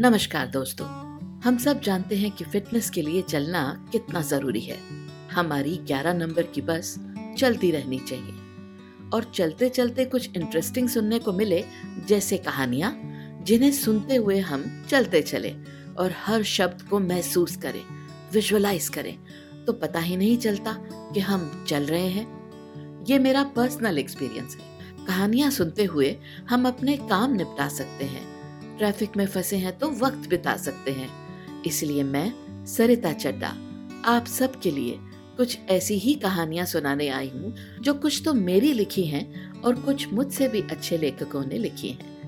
नमस्कार दोस्तों, हम सब जानते हैं कि फिटनेस के लिए चलना कितना ज़रूरी है। हमारी 11 नंबर की बस चलती रहनी चाहिए। और चलते चलते कुछ इंटरेस्टिंग सुनने को मिले, जैसे कहानियाँ, जिन्हें सुनते हुए हम चलते चले और हर शब्द को महसूस करें विजुअलाइज करें। तो पता ही नहीं चलता कि हम चल रहे हैं। ये मेरा पर्सनल एक्सपीरियंस है। कहानियाँ सुनते हुए हम अपने काम निपटा सकते हैं। ट्रैफ़िक में फंसे हैं तो वक्त बिता सकते हैं। इसलिए मैं, सरिता चड्डा आप सबके लिए कुछ ऐसी ही कहानियाँ सुनाने आई हूँ, जो कुछ तो मेरी लिखी हैं और कुछ मुझसे भी अच्छे लेखकों ने लिखी हैं।